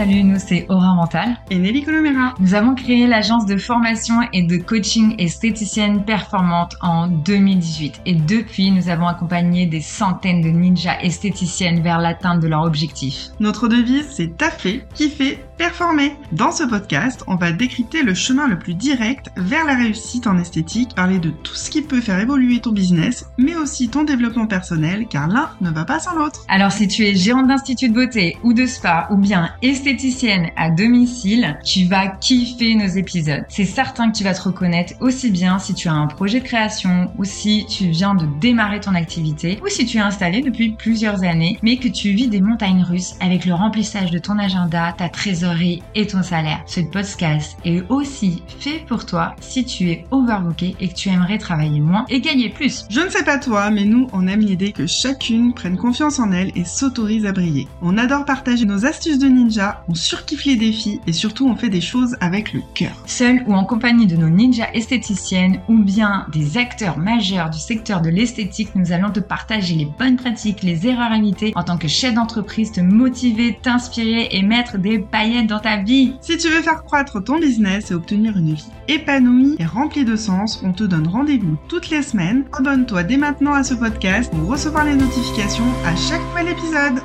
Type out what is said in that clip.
salut, nous c'est Aura Mental. Et Nelly Colomera. Nous avons créé l'agence de formation et de coaching esthéticienne performante en 2018. Et depuis, nous avons accompagné des centaines de ninjas esthéticiennes vers l'atteinte de leur objectif. Notre devise, c'est taffer, kiffer, performer. Dans ce podcast, on va décrypter le chemin le plus direct vers la réussite en esthétique, parler de tout ce qui peut faire évoluer ton business, mais aussi ton développement personnel, car l'un ne va pas sans l'autre. Alors si tu es gérante d'institut de beauté ou de spa ou bien à domicile, tu vas kiffer nos épisodes. C'est certain que tu vas te reconnaître aussi bien si tu as un projet de création ou si tu viens de démarrer ton activité ou si tu es installé depuis plusieurs années mais que tu vis des montagnes russes avec le remplissage de ton agenda, ta trésorerie et ton salaire. Ce podcast est aussi fait pour toi si tu es overbooké et que tu aimerais travailler moins et gagner plus. Je ne sais pas toi, mais nous, on aime l'idée que chacune prenne confiance en elle et s'autorise à briller. On adore partager nos astuces de ninja, on surkiffe les défis et surtout on fait des choses avec le cœur. Seul ou en compagnie de nos ninjas esthéticiennes ou bien des acteurs majeurs du secteur de l'esthétique, nous allons te partager les bonnes pratiques, les erreurs évitées en tant que chef d'entreprise, te motiver, t'inspirer et mettre des paillettes dans ta vie. Si tu veux faire croître ton business et obtenir une vie épanouie et remplie de sens, on te donne rendez-vous toutes les semaines. Abonne-toi dès maintenant à ce podcast pour recevoir les notifications à chaque nouvel épisode.